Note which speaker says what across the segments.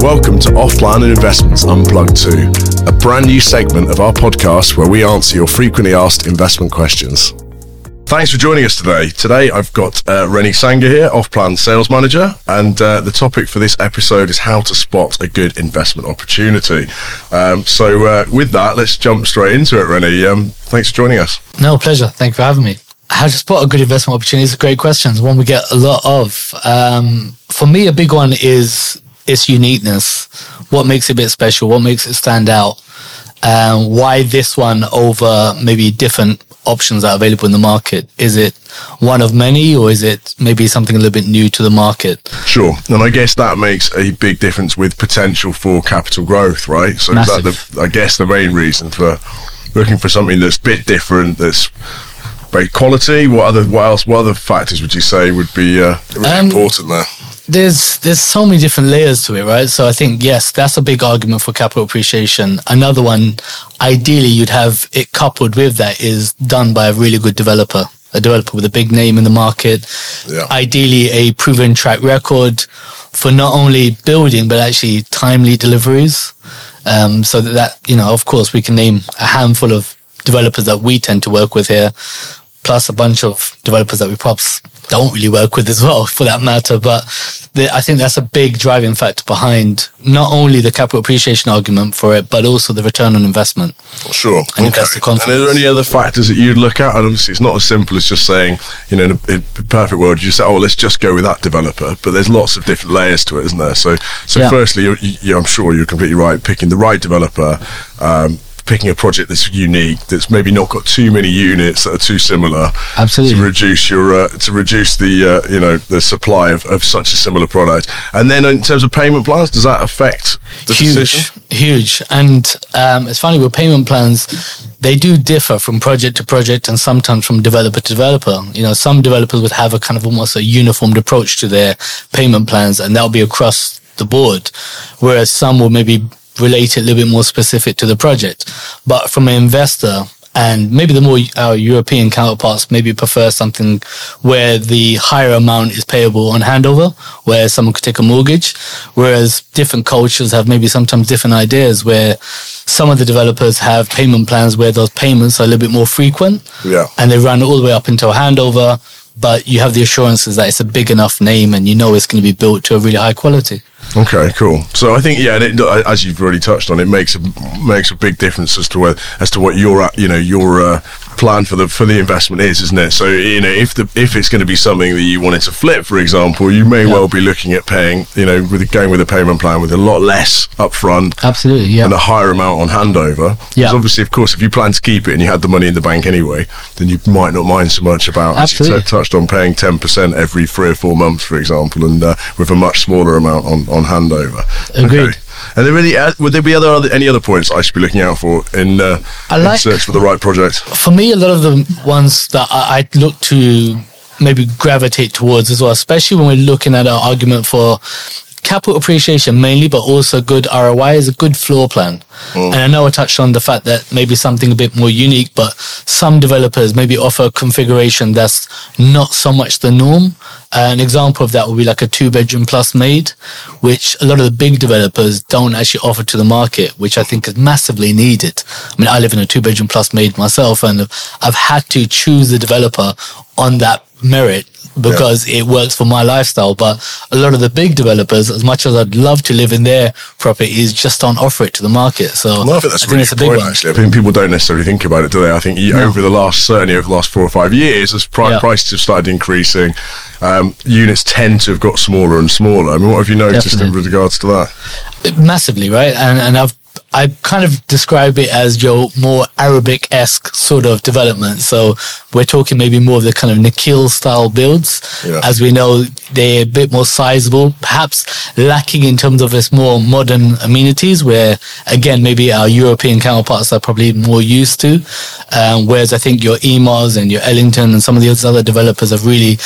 Speaker 1: Welcome to Off-Plan and Investments Unplugged 2, a brand new segment of our podcast where we answer your frequently asked investment questions. Thanks for joining us today. Today I've got uh, Rennie Sanger here, Off-Plan Sales Manager, and uh, the topic for this episode is how to spot a good investment opportunity. Um, so uh, with that, let's jump straight into it, Rennie. Um, thanks for joining us.
Speaker 2: No, pleasure. Thank you for having me. How to spot a good investment opportunity is a great question. One we get a lot of. Um, for me, a big one is its uniqueness. What makes it a bit special? What makes it stand out? Um, why this one over maybe different options that are available in the market? Is it one of many, or is it maybe something a little bit new to the market?
Speaker 1: Sure, and I guess that makes a big difference with potential for capital growth, right? So is that the, I guess the main reason for looking for something that's a bit different, that's great quality. What other what else? What other factors would you say would be uh, really um, important there?
Speaker 2: There's there's so many different layers to it, right? So I think yes, that's a big argument for capital appreciation. Another one, ideally, you'd have it coupled with that is done by a really good developer, a developer with a big name in the market. Yeah. Ideally, a proven track record for not only building but actually timely deliveries. Um, so that, that you know, of course, we can name a handful of developers that we tend to work with here plus a bunch of developers that we perhaps don't really work with as well, for that matter. But the, I think that's a big driving factor behind not only the capital appreciation argument for it, but also the return on investment.
Speaker 1: Sure. And okay. the And are there any other factors that you'd look at? And obviously, it's not as simple as just saying, you know, in a, in a perfect world, you say, oh, let's just go with that developer. But there's lots of different layers to it, isn't there? So, so yeah. firstly, you're, you, I'm sure you're completely right. Picking the right developer. Um, picking a project that's unique, that's maybe not got too many units that are too similar.
Speaker 2: Absolutely.
Speaker 1: To reduce your uh, to reduce the uh, you know the supply of, of such a similar product. And then in terms of payment plans, does that affect the
Speaker 2: huge,
Speaker 1: decision?
Speaker 2: Huge. And um, it's funny with payment plans. They do differ from project to project and sometimes from developer to developer. You know, some developers would have a kind of almost a uniformed approach to their payment plans and that'll be across the board. Whereas some will maybe relate it a little bit more specific to the project. But from an investor, and maybe the more our European counterparts maybe prefer something where the higher amount is payable on handover, where someone could take a mortgage, whereas different cultures have maybe sometimes different ideas where some of the developers have payment plans where those payments are a little bit more frequent.
Speaker 1: Yeah.
Speaker 2: And they run all the way up until handover, but you have the assurances that it's a big enough name and you know it's going to be built to a really high quality.
Speaker 1: Okay, cool. So I think yeah, it, as you've already touched on, it makes a makes a big difference as to where as to what your you know your uh, plan for the for the investment is, isn't it? So you know if the if it's going to be something that you wanted to flip, for example, you may yeah. well be looking at paying you know with going with a payment plan with a lot less upfront,
Speaker 2: absolutely, yeah,
Speaker 1: and a higher amount on handover. Yeah, obviously, of course, if you plan to keep it and you had the money in the bank anyway, then you might not mind so much about
Speaker 2: absolutely.
Speaker 1: as you touched on paying ten percent every three or four months, for example, and uh, with a much smaller amount on on handover.
Speaker 2: Agreed. Okay.
Speaker 1: And there really uh, would there be other, any other points I should be looking out for in, uh, like, in search for the right project?
Speaker 2: For me, a lot of the ones that I, I look to maybe gravitate towards as well, especially when we're looking at our argument for capital appreciation mainly, but also good ROI is a good floor plan. Mm. And I know I touched on the fact that maybe something a bit more unique, but some developers maybe offer a configuration that's not so much the norm. Uh, an example of that would be like a two bedroom plus maid, which a lot of the big developers don't actually offer to the market, which I think is massively needed. I mean, I live in a two bedroom plus maid myself and I've had to choose the developer on that merit because yeah. it works for my lifestyle. But a lot of the big developers, as much as I'd love to live in their properties, just don't offer it to the market. So
Speaker 1: I think that's I think a really good point, actually. I think people don't necessarily think about it, do they? I think no. over the last, certainly over the last four or five years, as pri- yeah. prices have started increasing, um, units tend to have got smaller and smaller. I mean, what have you noticed Definitely. in regards to that?
Speaker 2: Massively, right? And, and I've I kind of describe it as your more Arabic esque sort of development. So we're talking maybe more of the kind of Nakheel style builds. Yeah. As we know, they're a bit more sizable, perhaps lacking in terms of its more modern amenities, where again, maybe our European counterparts are probably more used to. Um, whereas I think your Emaars and your Ellington and some of the other developers have really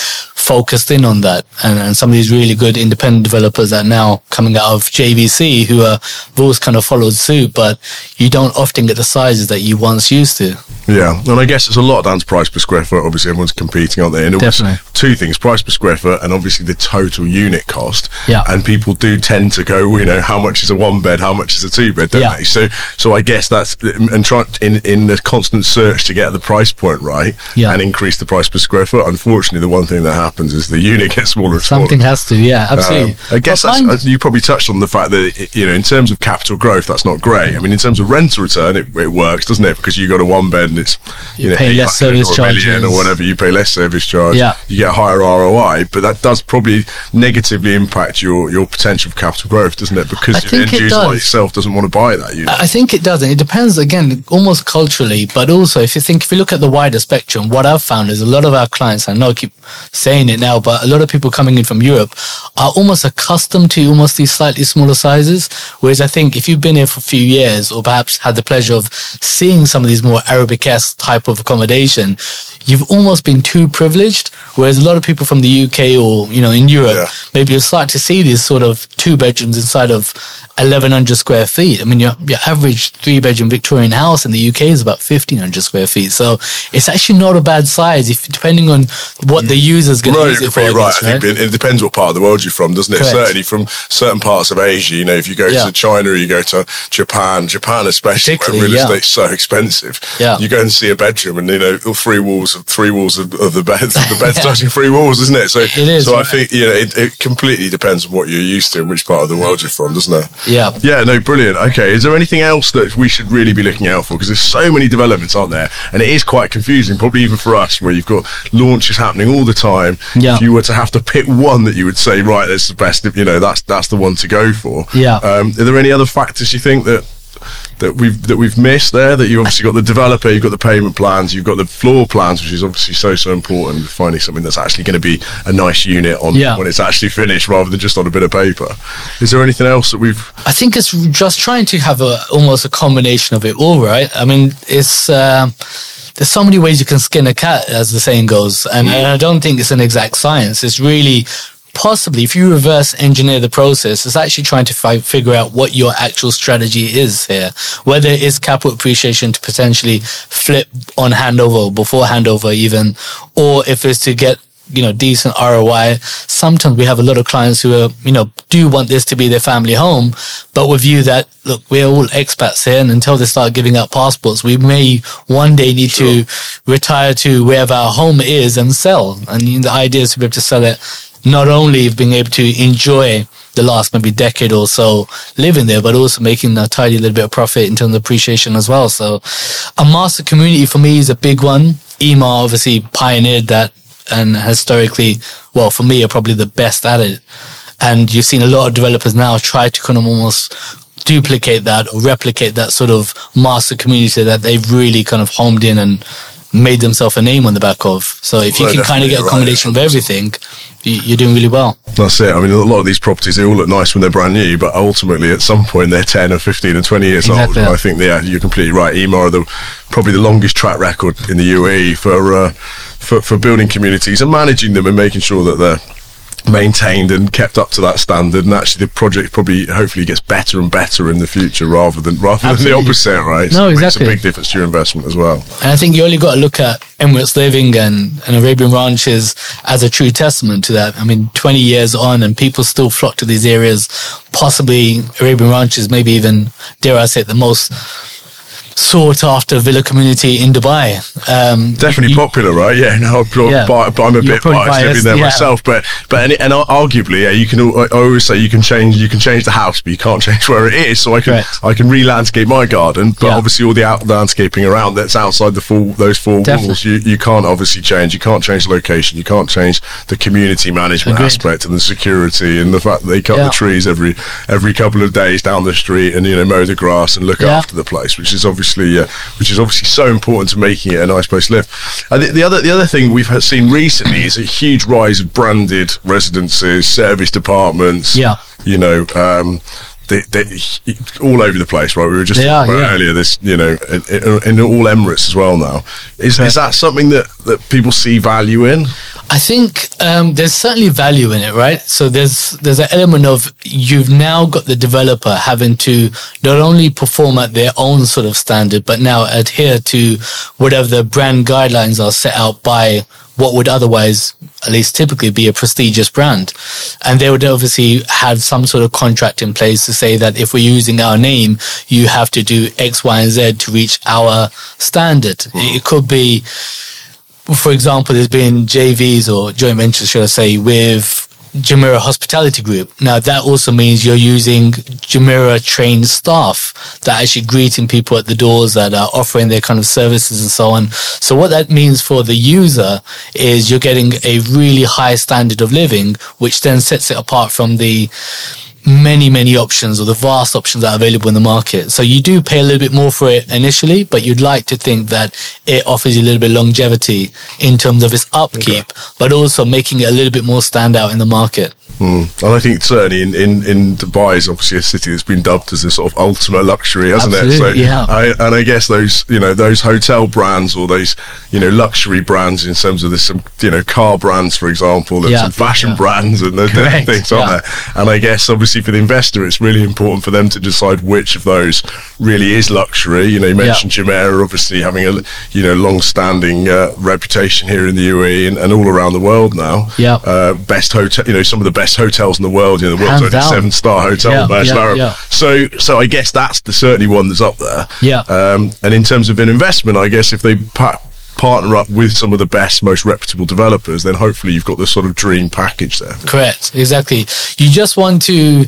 Speaker 2: focused in on that. And, and some of these really good independent developers that are now coming out of JVC who are, have always kind of followed suit, but you don't often get the sizes that you once used to.
Speaker 1: Yeah, and I guess it's a lot down to price per square foot. Obviously, everyone's competing, aren't they? And always
Speaker 2: Definitely.
Speaker 1: two things: price per square foot, and obviously the total unit cost.
Speaker 2: Yeah.
Speaker 1: And people do tend to go, you know, how much is a one bed, how much is a two bed, don't
Speaker 2: Yeah.
Speaker 1: they? So, so I guess that's and try in in the constant search to get the price point right
Speaker 2: Yeah.
Speaker 1: and increase the price per square foot. Unfortunately, the one thing that happens is the unit gets smaller and smaller.
Speaker 2: Something has to, yeah, absolutely.
Speaker 1: Um, I guess
Speaker 2: But
Speaker 1: that's,
Speaker 2: mine-
Speaker 1: uh, you probably touched on the fact that you know in terms of capital growth that's not great. I mean in terms of rental return it, it works, doesn't it? Because you got a one bed and it's
Speaker 2: You
Speaker 1: know,
Speaker 2: pay less service charges.
Speaker 1: or whatever. You pay less service charge.
Speaker 2: Yeah.
Speaker 1: you get a higher ROI, but that does probably negatively impact your your potential for capital growth, doesn't it? Because the end user like yourself doesn't want to buy that unit.
Speaker 2: I think it does. and It depends again, almost culturally, but also if you think, if you look at the wider spectrum, what I've found is a lot of our clients, I know I keep saying it now, but a lot of people coming in from Europe are almost accustomed to almost these slightly smaller sizes. Whereas I think if you've been here for a few years or perhaps had the pleasure of seeing some of these more Arabic-esque type of accommodation, you've almost been too privileged. Whereas a lot of people from the UK or, you know, in Europe,
Speaker 1: Yeah.
Speaker 2: maybe you'll start to see these sort of two bedrooms inside of 1100 square feet. I mean, your, your average three bedroom Victorian house in the UK is about 1500 square feet. So it's actually not a bad size if depending on what the mm. user's going to
Speaker 1: No,
Speaker 2: use it for.
Speaker 1: right. I think it, it depends what part of the world you're from, doesn't it?
Speaker 2: Correct.
Speaker 1: Certainly from certain parts of Asia. You know, if you go
Speaker 2: Yeah.
Speaker 1: to China or you go to Japan, Japan especially, where real
Speaker 2: yeah.
Speaker 1: estate's so expensive.
Speaker 2: Yeah.
Speaker 1: You go and see a bedroom, and you know, all three walls, three walls of, of the bed, the bed's touching three walls, isn't it? So,
Speaker 2: It is,
Speaker 1: So I think you know, it, it completely depends on what you're used to and which part of the world you're from, doesn't it?
Speaker 2: Yeah.
Speaker 1: Yeah, no, brilliant. Okay, is there anything else that we should really be looking out for? Because there's so many developments, aren't there? And it is quite confusing, probably even for us, where you've got launches happening all the time.
Speaker 2: Yeah.
Speaker 1: If you were to have to pick one that you would say, right, that's the best, you know, that's that's the one to go for.
Speaker 2: Yeah.
Speaker 1: Um, are there any other factors you think that that we've that we've missed there? That you obviously got the developer, you've got the payment plans, you've got the floor plans, which is obviously so so important. Finding something that's actually going to be a nice unit on
Speaker 2: Yeah.
Speaker 1: when it's actually finished, rather than just on a bit of paper. Is there anything else that we've
Speaker 2: I think it's just trying to have a almost a combination of it all, right? I mean, it's um, there's so many ways you can skin a cat, as the saying goes, and, and I don't think it's an exact science. It's really possibly if you reverse engineer the process, it's actually trying to fi- figure out what your actual strategy is here. Whether it is capital appreciation to potentially flip on handover before handover, even, or if it's to get you know decent ROI. Sometimes we have a lot of clients who are you know do want this to be their family home, but with you that look we're all expats here, and until they start giving out passports, we may one day need to retire to wherever our home is and sell. And the idea is to be able to sell it not only being able to enjoy the last maybe decade or so living there, but also making a tidy little bit of profit in terms of appreciation as well. So a master community for me is a big one. Emaar obviously pioneered that and historically, well, for me, are probably the best at it. And you've seen a lot of developers now try to kind of almost duplicate that or replicate that sort of master community that they've really kind of homed in and made themselves a name on the back of. So if you can kind of get
Speaker 1: right,
Speaker 2: accommodation of everything, you- you're doing really well.
Speaker 1: That's it. I mean, a lot of these properties, they all look nice when they're brand new, but ultimately at some point they're 10 or 15 or 20 years
Speaker 2: Exactly.
Speaker 1: old. I think, yeah, you're completely right. Emaar are the, probably the longest track record in the UAE for, uh, for, for building communities and managing them and making sure that they're maintained and kept up to that standard and actually the project probably hopefully gets better and better in the future rather than rather than the opposite right
Speaker 2: No, exactly.
Speaker 1: makes a big difference to your investment as well
Speaker 2: And I think you only got to look at Emirates Living and, and Arabian Ranches as a true testament to that. I mean, 20 years on and people still flock to these areas. Possibly Arabian Ranches, maybe even, dare I say, the most sought after villa community in Dubai. Um,
Speaker 1: definitely
Speaker 2: you-
Speaker 1: popular, right? Yeah, no, I'm,
Speaker 2: Yeah.
Speaker 1: bi- but I'm a bit
Speaker 2: probably
Speaker 1: biased living there
Speaker 2: yeah.
Speaker 1: myself. But but and, and arguably, yeah, you can. I always say you can change you can change the house, but you can't change where it is. So I can
Speaker 2: Correct.
Speaker 1: I can re-landscape my garden, but
Speaker 2: Yeah.
Speaker 1: obviously all the out landscaping around that's outside the four those four
Speaker 2: Definitely.
Speaker 1: walls, you you can't obviously change. You can't change the location. You can't change the community management
Speaker 2: Agreed.
Speaker 1: aspect and the security and the fact that they cut the trees every every couple of days down the street and you know mow the grass and look after the place, which is obviously uh, which is obviously so important to making it a nice place to live. And the, the other the other thing we've seen recently is a huge rise of branded residences, serviced apartments.
Speaker 2: Yeah.
Speaker 1: you know. Um, they, they, all over the place, right? We were just
Speaker 2: are,
Speaker 1: about
Speaker 2: yeah.
Speaker 1: earlier. This, you know, in, in, in all Emirates as well now. Is, is that something that, that people see value in?
Speaker 2: I think um, there's certainly value in it, right? So there's there's an element of you've now got the developer having to not only perform at their own sort of standard, but now adhere to whatever the brand guidelines are set out by what would otherwise, at least typically, be a prestigious brand. And they would obviously have some sort of contract in place to say that if we're using our name, you have to do X, Y, and Z to reach our standard. It could be for example, there's been JVs or joint ventures, should I say, with Jumeirah Hospitality Group. Now that also means you're using Jumeirah trained staff that are actually greeting people at the doors that are offering their kind of services and so on. So what that means for the user is you're getting a really high standard of living, which then sets it apart from the many, many options or the vast options that are available in the market. So you do pay a little bit more for it initially, but you'd like to think that it offers you a little bit of longevity in terms of its upkeep, okay. but also making it a little bit more standout in the market.
Speaker 1: Mm. And I think certainly in, in, in Dubai is obviously a city that's been dubbed as a sort of ultimate luxury, hasn't
Speaker 2: Absolutely,
Speaker 1: it?
Speaker 2: So yeah.
Speaker 1: I, and I guess those you know those hotel brands or those you know luxury brands in terms of there's some you know car brands for example and yeah. some fashion yeah. brands and those things, aren't yeah. there? And I guess obviously for the investor it's really important for them to decide which of those really is luxury. You know, you mentioned yeah. Jumeirah obviously having a you know long-standing uh, reputation here in the UAE and, and, all around the world now.
Speaker 2: Yeah,
Speaker 1: uh, best hotel, you know, some of the best best hotels in the world. You know, the world's only seven star hotel, yeah, yeah, yeah, So, so I guess that's the certainly one that's up there.
Speaker 2: Yeah.
Speaker 1: Um, and in terms of an investment, I guess if they pa- partner up with some of the best, most reputable developers, then hopefully you've got the sort of dream package there.
Speaker 2: Correct. Exactly. You just want to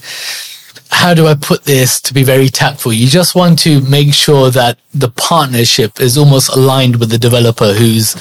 Speaker 2: how do I put this to be very tactful? You just want to make sure that the partnership is almost aligned with the developer who's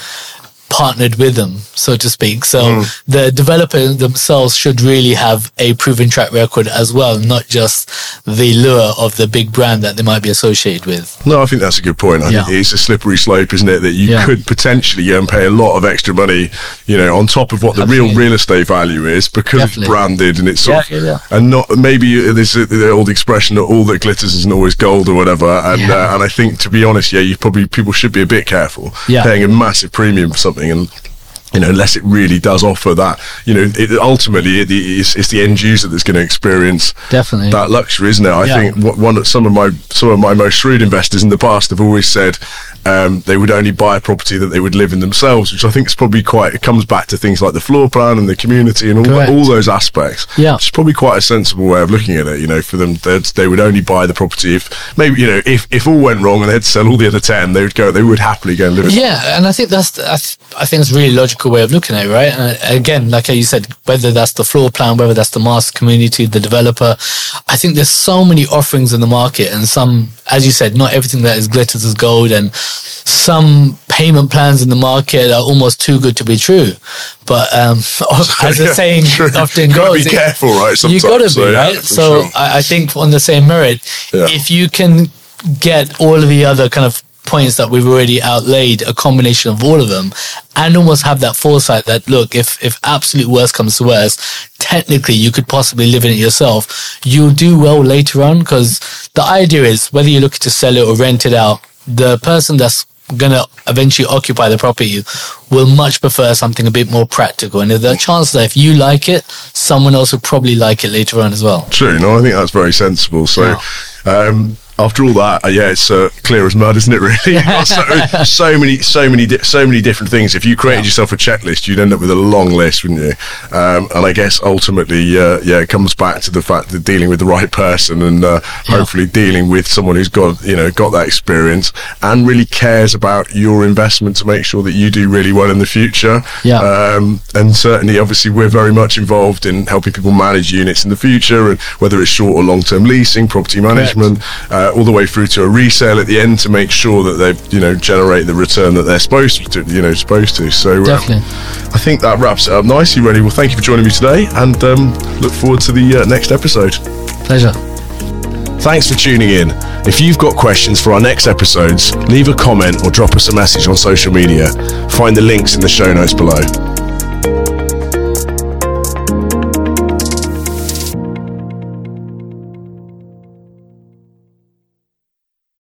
Speaker 2: partnered with them, so to speak. So mm. the developer themselves should really have a proven track record as well, not just the lure of the big brand that they might be associated with.
Speaker 1: No, I think that's a good point. I yeah. think it's a slippery slope, isn't it? That you yeah. could potentially go and pay a lot of extra money, you know, on top of what the Absolutely. real real estate value is because Definitely. it's branded and it's sort yeah, of, and not maybe there's the old expression that all that glitters isn't always gold or whatever. And uh, and I think to be honest, yeah, you probably people should be a bit careful paying a massive premium for something something and you know, unless it really does offer that, you know, it, ultimately it, it's, it's, the end user that's going to experience
Speaker 2: definitely
Speaker 1: that luxury, isn't it? I yeah. think one some of my some of my most shrewd investors in the past have always said um, they would only buy a property that they would live in themselves, which I think is probably quite. It comes back to things like the floor plan and the community and all, all those aspects.
Speaker 2: Yeah,
Speaker 1: it's probably quite a sensible way of looking at it. You know, for them, that they would only buy the property if maybe you know if, if all went wrong and they'd sell all the other ten, they would go. They would happily go and live.
Speaker 2: Yeah, and I think that's I think it's a really logical way of looking at it, right? And again, like you said, whether that's the floor plan, whether that's the master community, the developer, I think there's so many offerings in the market, and some, as you said, not everything that is glitters is gold, and some payment plans in the market are almost too good to be true. But um, as the saying often goes,
Speaker 1: be careful, right?
Speaker 2: Sometimes. You got to be so, right. Yeah, so sure. I, I, think on the same merit, yeah. if you can get all of the other kind of points that we've already outlaid, a combination of all of them, and almost have that foresight that look, if if absolute worst comes to worst, technically you could possibly live in it yourself. You'll do well later on because the idea is whether you're looking to sell it or rent it out, the person that's going to eventually occupy the property will much prefer something a bit more practical. And there's the chance that if you like it, someone else will probably like it later on as well.
Speaker 1: True. No, I think that's very sensible. So, yeah. um, after all that, uh, yeah, it's uh, clear as mud, isn't it? Really, so, so, many, so many, di- so many different things. If you created yeah. yourself a checklist, you'd end up with a long list, wouldn't you? Um, and I guess ultimately, uh, yeah, it comes back to the fact that dealing with the right person and uh, yeah. hopefully dealing with someone who's got, you know, got that experience and really cares about your investment to make sure that you do really well in the future.
Speaker 2: Yeah.
Speaker 1: Um, and certainly, obviously, we're very much involved in helping people manage units in the future, and whether it's short or long-term leasing, property management uh, all the way through to a resale at the end to make sure that they, you know, generate the return that they're supposed to, you know, supposed to. So
Speaker 2: definitely,
Speaker 1: I think that wraps it up nicely. Rennie, well, thank you for joining me today, and um, look forward to the uh, next episode.
Speaker 2: Pleasure.
Speaker 1: Thanks for tuning in. If you've got questions for our next episodes, leave a comment or drop us a message on social media. Find the links in the show notes below.